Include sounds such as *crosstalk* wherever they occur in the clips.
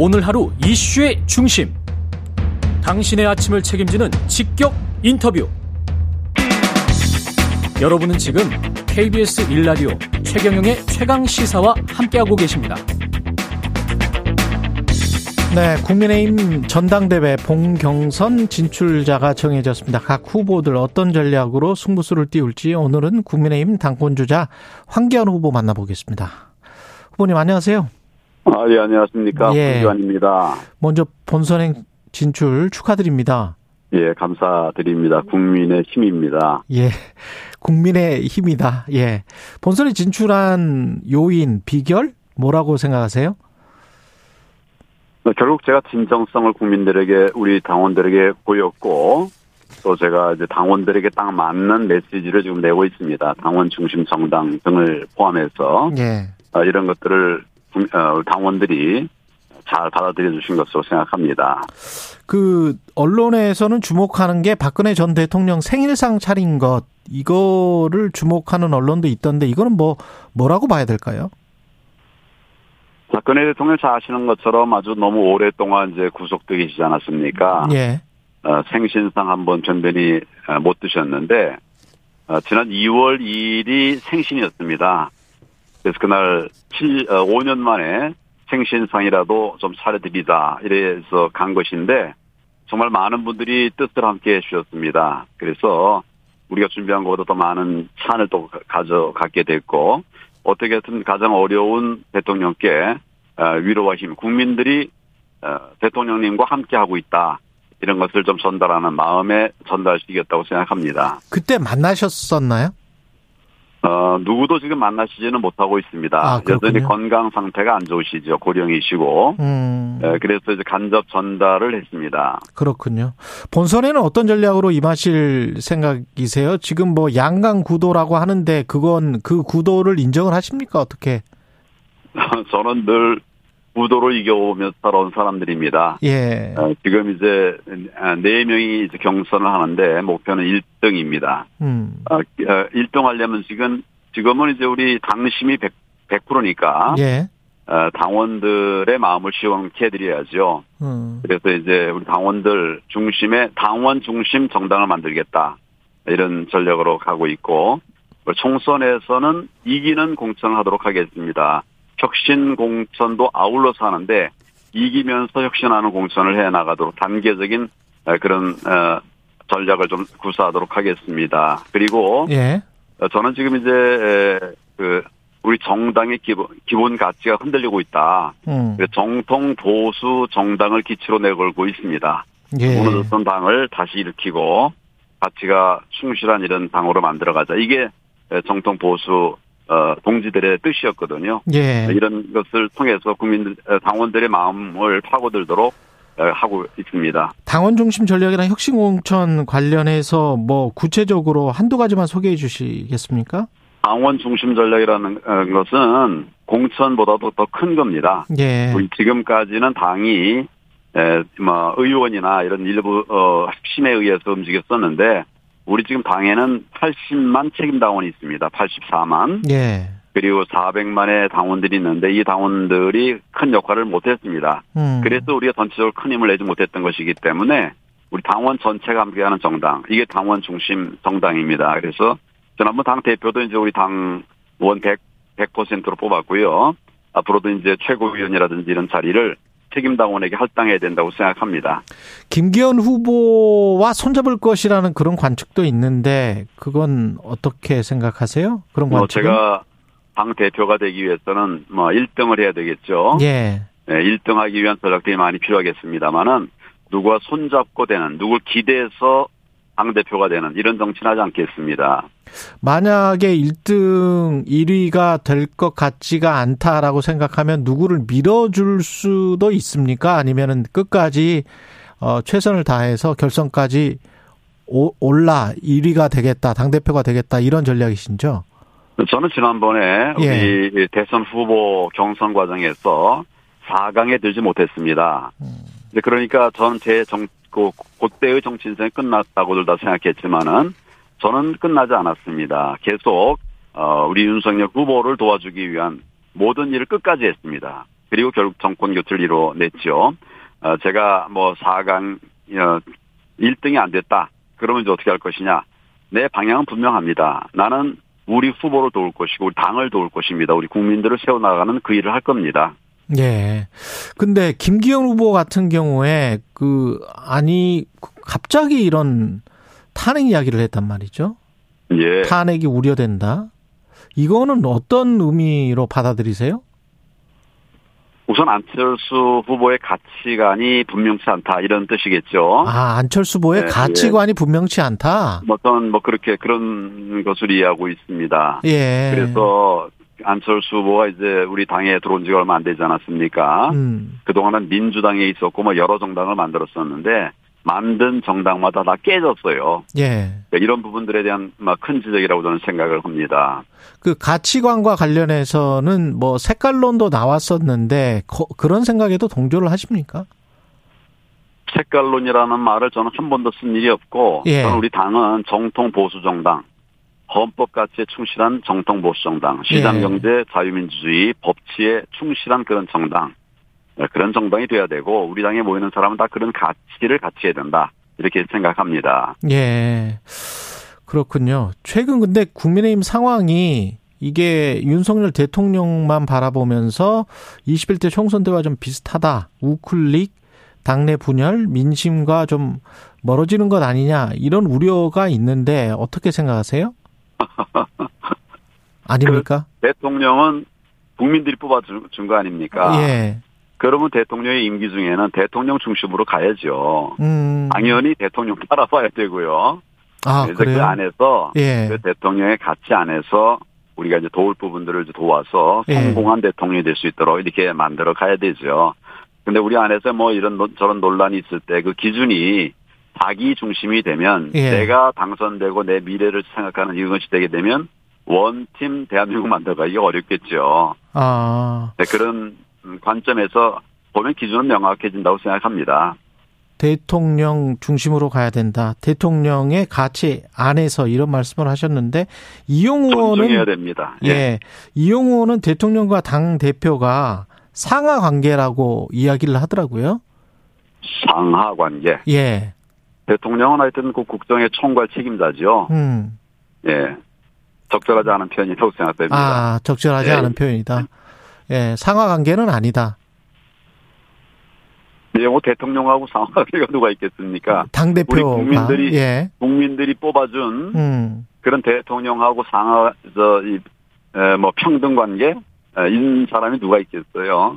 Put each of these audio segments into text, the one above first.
오늘 하루 이슈의 중심. 당신의 아침을 책임지는 직격 인터뷰. 여러분은 지금 KBS 1라디오 최경영의 최강 시사와 함께하고 계십니다. 네, 국민의힘 전당대회 봉경선 진출자가 정해졌습니다. 각 후보들 어떤 전략으로 승부수를 띄울지 오늘은 국민의힘 당권 주자 황교안 후보 만나보겠습니다. 후보님 안녕하세요. 아, 예, 안녕하십니까. 예. 황교안입니다. 먼저 본선행 진출 축하드립니다. 예, 감사드립니다. 국민의 힘입니다. 예. 국민의 힘이다. 예. 본선에 진출한 요인, 비결 뭐라고 생각하세요? 결국 제가 진정성을 국민들에게, 우리 당원들에게 보였고, 또 제가 이제 당원들에게 딱 맞는 메시지를 지금 내고 있습니다. 당원 중심 정당 등을 포함해서 예. 아, 이런 것들을 국- 어, 당원들이 잘 받아들여 주신 것으로 생각합니다. 그 언론에서는 주목하는 게 박근혜 전 대통령 생일상 차린 것 이거를 주목하는 언론도 있던데 이거는 뭐 뭐라고 봐야 될까요? 박근혜 대통령 잘 아시는 것처럼 아주 너무 오랫동안 이제 구속되어 계시지 않았습니까? 예. 어, 생신상 한번 변변히 어, 못 드셨는데 어, 지난 2월 2일이 생신이었습니다. 그래서 그날 7, 어, 5년 만에 생신상이라도 좀 차려드리자 이래서 간 것인데 정말 많은 분들이 뜻을 함께 해주셨습니다. 그래서 우리가 준비한 것보다 더 많은 찬을 또 가- 가져가게 됐고 어떻게든 가장 어려운 대통령께 어, 위로와 힘 국민들이 어, 대통령님과 함께 하고 있다. 이런 것을 좀 전달하는 마음에 전달시키겠다고 생각합니다. 그때 만나셨었나요? 어, 누구도 지금 만나시지는 못하고 있습니다. 아. 여전히 건강 상태가 안 좋으시죠. 고령이시고. 음. 예, 그래서 이제 간접 전달을 했습니다. 그렇군요. 본선에는 어떤 전략으로 임하실 생각이세요? 지금 뭐 양강 구도라고 하는데 그건 그 구도를 인정을 하십니까? 어떻게? *laughs* 저는 늘 구도로 이겨오면서 살아온 사람들입니다. 예. 어, 지금 이제 네 명이 이제 경선을 하는데 목표는 1등입니다. 음. 어, 1등 하려면 지금 지금은 이제 우리 당심이 100, 100%니까 예. 어, 당원들의 마음을 시원케 해드려야죠. 음. 그래서 이제 우리 당원들 중심의 당원 중심 정당을 만들겠다 이런 전략으로 가고 있고 총선에서는 이기는 공천을 하도록 하겠습니다. 혁신 공천도 아울러서 하는데 이기면서 혁신하는 공천을 해 나가도록 단계적인 어, 그런 어, 전략을 좀 구사하도록 하겠습니다. 그리고 예. 어, 저는 지금 이제 에, 그 우리 정당의 기본 기본 가치가 흔들리고 있다. 음. 정통 보수 정당을 기치로 내걸고 있습니다. 예. 무너졌던 당을 다시 일으키고 가치가 충실한 이런 당으로 만들어가자. 이게 정통 보수 어, 동지들의 뜻이었거든요. 예. 이런 것을 통해서 국민들 어, 당원들의 마음을 파고들도록 어, 하고 있습니다. 당원 중심 전략이랑 혁신 공천 관련해서 뭐 구체적으로 한두 가지만 소개해 주시겠습니까? 당원 중심 전략이라는 어, 것은 공천보다도 더 큰 겁니다. 예. 지금까지는 당이 에, 뭐 의원이나 이런 일부 어, 핵심에 의해서 움직였었는데 우리 지금 당에는 80만 책임 당원이 있습니다. 84만 예. 그리고 400만의 당원들이 있는데 이 당원들이 큰 역할을 못했습니다. 음. 그래서 우리가 전체적으로 큰 힘을 내지 못했던 것이기 때문에 우리 당원 전체가 함께하는 정당 이게 당원 중심 정당입니다. 그래서 지난번 당 대표도 이제 우리 당원 100 100%로 뽑았고요. 앞으로도 이제 최고위원이라든지 이런 자리를 책임 당원에게 할당해야 된다고 생각합니다. 김기현 후보와 손잡을 것이라는 그런 관측도 있는데 그건 어떻게 생각하세요? 그런 뭐 관측은? 제가 당 대표가 되기 위해서는 뭐 1등을 해야 되겠죠. 예. 네, 1등하기 위한 전략들이 많이 필요하겠습니다만은 누구와 손잡고 되는 누굴 기대해서 당 대표가 되는 이런 정치는 하지 않겠습니다. 만약에 1등 1위가 될 것 같지가 않다라고 생각하면 누구를 밀어줄 수도 있습니까? 아니면은 끝까지 어, 최선을 다해서 결선까지 오- 올라 1위가 되겠다, 당 대표가 되겠다 이런 전략이신죠? 저는 지난번에 예. 우리 대선 후보 경선 과정에서 4강에 들지 못했습니다. 이제 그러니까 저는 제 정, 그, 그때의 정치 인생이 끝났다고들 다 생각했지만은 저는 끝나지 않았습니다. 계속, 어, 우리 윤석열 후보를 도와주기 위한 모든 일을 끝까지 했습니다. 그리고 결국 정권 교체를 이뤄냈죠. 어, 제가 뭐 4강 어, 1등이 안 됐다. 그러면 이제 어떻게 할 것이냐? 내 방향은 분명합니다. 나는 우리 후보를 도울 것이고 우리 당을 도울 것입니다. 우리 국민들을 세워나가는 그 일을 할 겁니다. 예. 근데 김기현 후보 같은 경우에 그 아니 갑자기 이런 탄핵 이야기를 했단 말이죠. 예. 탄핵이 우려된다. 이거는 어떤 의미로 받아들이세요? 우선 안철수 후보의 가치관이 분명치 않다 이런 뜻이겠죠. 아, 안철수 후보의 네, 가치관이 분명치 않다. 뭐 어떤 뭐 그렇게 그런 것을 이해하고 있습니다. 예. 그래서 안철수 후보가 이제 우리 당에 들어온 지가 얼마 안 되지 않았습니까? 음. 그동안은 민주당에 있었고 뭐 여러 정당을 만들었었는데 만든 정당마다 다 깨졌어요. 예. 그러니까 이런 부분들에 대한 막큰 지적이라고 저는 생각을 합니다. 그 가치관과 관련해서는 뭐 색깔론도 나왔었는데 거- 그런 생각에도 동조를 하십니까? 색깔론이라는 말을 저는 한 번도 쓴 일이 없고 예. 저는 우리 당은 정통 보수 정당, 헌법 가치에 충실한 정통 보수 정당, 시장 예. 경제 자유민주주의 법치에 충실한 그런 정당, 네, 그런 정당이 돼야 되고 우리 당에 모이는 사람은 다 그런 가치를 갖춰야 된다 이렇게 생각합니다. 예. 그렇군요. 최근 근데 국민의힘 상황이 이게 윤석열 대통령만 바라보면서 21대 총선 때와 좀 비슷하다. 우클릭, 당내 분열, 민심과 좀 멀어지는 것 아니냐. 이런 우려가 있는데 어떻게 생각하세요? *laughs* 아닙니까? 대통령은 국민들이 뽑아준 거 아닙니까? 예. 그러면 대통령의 임기 중에는 대통령 중심으로 가야죠. 음. 당연히 대통령 따라봐야 되고요. 아, 그래서 그 그래요? 안에서 예. 그 대통령의 가치 안에서 우리가 이제 도울 부분들을 이제 도와서 예. 성공한 대통령이 될 수 있도록 이렇게 만들어 가야 되죠. 근데 우리 안에서 뭐 이런 논- 저런 논란이 있을 때 그 기준이 자기 중심이 되면 예. 내가 당선되고 내 미래를 생각하는 이것이 되게 되면 원팀 대한민국 만들어가기 어렵겠죠. 아, 네, 그런 관점에서 보면 기준은 명확해진다고 생각합니다. 대통령 중심으로 가야 된다. 대통령의 가치 안에서 이런 말씀을 하셨는데 이용 존중해야 의원은 됩니다. 예. 이용 의원은 대통령과 당 대표가 상하 관계라고 이야기를 하더라고요. 상하 관계. 예. 대통령은 하여튼 그 국정의 총괄 책임자죠. 음. 예. 적절하지 않은 표현이라고 생각됩니다. 아, 적절하지 예. 않은 표현이다. 예, 상하 관계는 아니다. 내용은 대통령하고 상하 관계가 누가 있겠습니까? 당 대표가 우리 국민들이- 예. 국민들이 뽑아준 음. 그런 대통령하고 상하 저이 뭐 평등 관계 에, 있는 사람이 누가 있겠어요?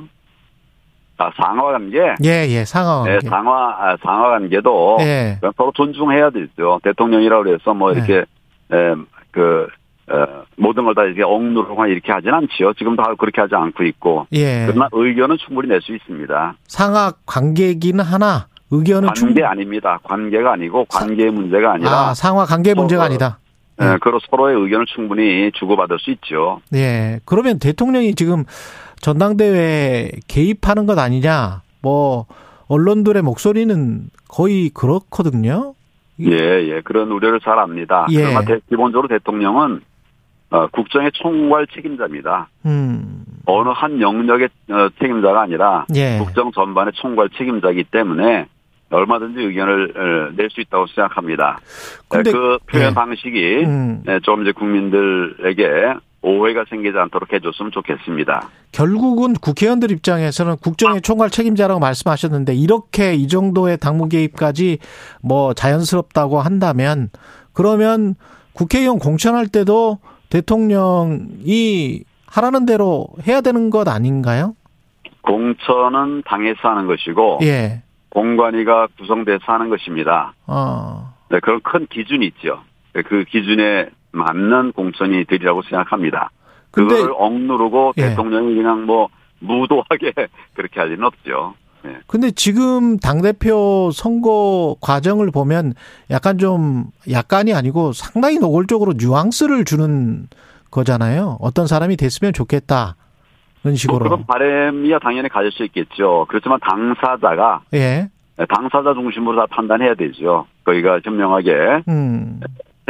아, 상하 관계. 예, 예, 상하 네, 관계. 상하 아, 상하 관계도 예. 서로 존중해야 되죠. 대통령이라고 해서 뭐 이렇게 에, 그 어, 모든 걸 다 이렇게 억누르거나 이렇게 하진 않지요. 지금도 그렇게 하지 않고 있고. 예. 그러나 의견은 충분히 낼 수 있습니다. 상하 관계기는 하나 의견은 관계 충분 아닙니다. 관계가 아니고 관계의 문제가 아니라 아, 상하 관계 문제가 어, 아니다. 예, 그로 서로의 의견을 충분히 주고받을 수 있죠. 예. 그러면 대통령이 지금 전당대회에 개입하는 것 아니냐? 뭐 언론들의 목소리는 거의 그렇거든요. 예, 예. 그런 우려를 잘 압니다. 예. 그러나 대- 기본적으로 대통령은 어, 국정의 총괄 책임자입니다. 음. 어느 한 영역의 어, 책임자가 아니라 예. 국정 전반의 총괄 책임자이기 때문에 얼마든지 의견을 낼 수 있다고 생각합니다. 근데- 네, 그 표현 예. 방식이 음. 네, 좀 이제 국민들에게 오해가 생기지 않도록 해줬으면 좋겠습니다. 결국은 국회의원들 입장에서는 국정의 총괄 책임자라고 말씀하셨는데 이렇게 이 정도의 당무 개입까지 뭐 자연스럽다고 한다면 그러면 국회의원 공천할 때도 대통령이 하라는 대로 해야 되는 것 아닌가요? 공천은 당에서 하는 것이고 예. 공관위가 구성돼서 하는 것입니다. 어. 네, 그런 큰 기준이 있죠. 네, 그 기준에 맞는 공천이 되리라고 생각합니다. 근데- 그걸 억누르고 예. 대통령이 그냥 뭐 무도하게 *laughs* 그렇게 할 리는 없죠. 네. 근데 지금 당대표 선거 과정을 보면 약간 좀 약간이 아니고 상당히 노골적으로 뉘앙스를 주는 거잖아요. 어떤 사람이 됐으면 좋겠다. 그런 뭐 식으로. 그런 바람이야 당연히 가질 수 있겠죠. 그렇지만 당사자가 예. 당사자 중심으로 다 판단해야 되죠. 거기가 현명하게 음.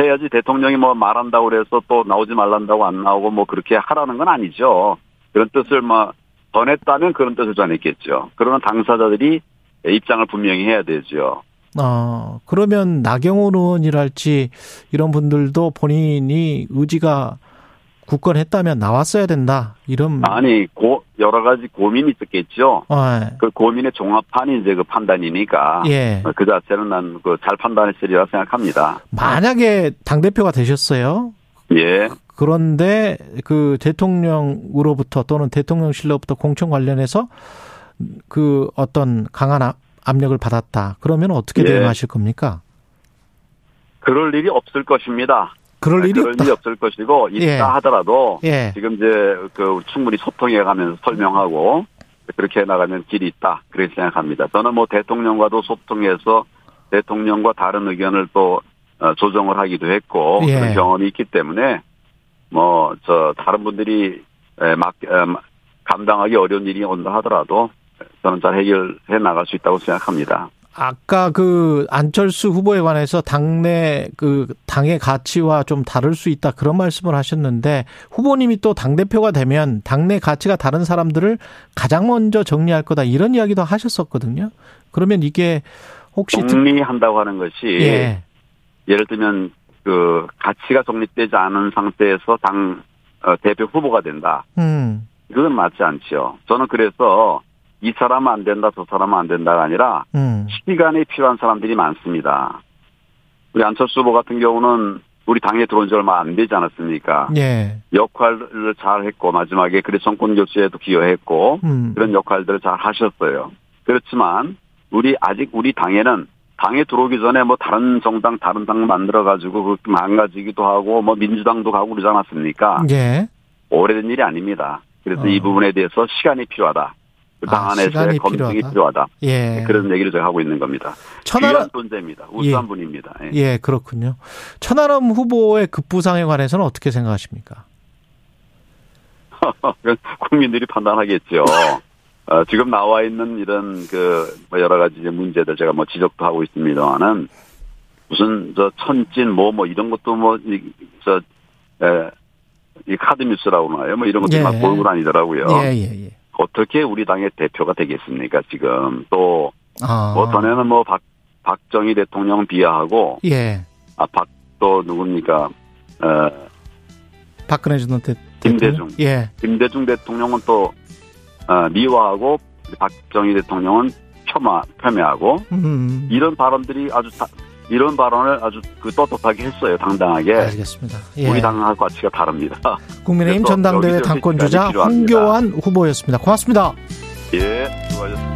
해야지 대통령이 뭐 말한다고 그래서 또 나오지 말란다고 안 나오고 뭐 그렇게 하라는 건 아니죠. 그런 뜻을 뭐 전했다면 그런 뜻을 전했겠죠. 그러면 당사자들이 입장을 분명히 해야 되죠. 어, 그러면 나경원 의원이랄지 이런 분들도 본인이 의지가 굳건했다면 나왔어야 된다. 이런. 아니, 고, 여러 가지 고민이 있었겠죠. 어, 예. 그 고민의 종합판이 이제 그 판단이니까. 예. 그 자체는 난 그 잘 판단했으리라 생각합니다. 만약에 당 대표가 되셨어요. 예. 그런데 그 대통령으로부터 또는 대통령실로부터 공천 관련해서 그 어떤 강한 압- 압력을 받았다. 그러면 어떻게 예. 대응하실 겁니까? 그럴 일이 없을 것입니다. 그럴 일이 그럴 없다. 일이 없을 것이고, 있다 예. 하더라도, 예. 지금 이제 그 충분히 소통해 가면서 설명하고, 그렇게 해 나가는 길이 있다. 그렇게 생각합니다. 저는 뭐 대통령과도 소통해서 대통령과 다른 의견을 또 어, 조정을 하기도 했고, 예. 그런 경험이 있기 때문에, 뭐, 저, 다른 분들이 에, 막, 에, 감당하기 어려운 일이 온다 하더라도, 저는 잘 해결해 나갈 수 있다고 생각합니다. 아까 그 안철수 후보에 관해서 당내 그 당의 가치와 좀 다를 수 있다 그런 말씀을 하셨는데 후보님이 또 당 대표가 되면 당내 가치가 다른 사람들을 가장 먼저 정리할 거다 이런 이야기도 하셨었거든요. 그러면 이게 혹시 특- 정리한다고 하는 것이, 예. 예를 들면 그 가치가 정립되지 않은 상태에서 당 어, 대표 후보가 된다. 음. 그건 맞지 않죠. 저는 그래서 이 사람은 안 된다, 저 사람은 안 된다가 아니라 음. 시간이 필요한 사람들이 많습니다. 우리 안철수 후보 같은 경우는 우리 당에 들어온 지 얼마 안 되지 않았습니까? 예. 역할을 잘 했고 마지막에 그래 정권 교체에도 기여했고 음. 그런 역할들을 잘 하셨어요. 그렇지만 우리 아직 우리 당에는 당에 들어오기 전에 뭐 다른 정당 다른 당 만들어 가지고 그 망가지기도 하고 뭐 민주당도 가고 그러지 않았습니까? 예. 오래된 일이 아닙니다. 그래서 어. 이 부분에 대해서 시간이 필요하다. 그당 아, 안에서의 검증이 필요하다. 필요하다. 예. 그런 얘기를 제가 하고 있는 겁니다. 천하람 존재입니다. 우수한 분입니다. 예. 예, 그렇군요. 천하람 후보의 급부상에 관해서는 어떻게 생각하십니까? *laughs* 국민들이 판단하겠죠. 어, 지금 나와 있는 이런 그뭐 여러 가지 문제들 제가 뭐 지적도 하고 있습니다만은 무슨 저 천진 뭐뭐 이런 것도 뭐이저이 카드 뉴스라고 하나요? 뭐 이런 것도 예. 막 보고 다니더라고요. 예, 예, 예. 어떻게 우리 당의 대표가 되겠습니까? 지금 또 아. 뭐 전에는 뭐 박 박정희 대통령 비하하고 예. 아 박 또 누굽니까? 어 박근혜 전 대, 김대중. 대통령? 예. 김대중 대통령은 또 어, 미화하고 박정희 대통령은 폄하 폄훼하고 음. 이런 발언들이 아주 다, 이런 발언을 아주 그 떳떳하게 했어요 당당하게 알겠습니다. 예. 우리 당하고 가치가 다릅니다. 국민의힘 전당대회 여기저기 당권 주자 시간이 필요합니다. 홍교안 후보였습니다. 고맙습니다. 예, 수고하셨습니다.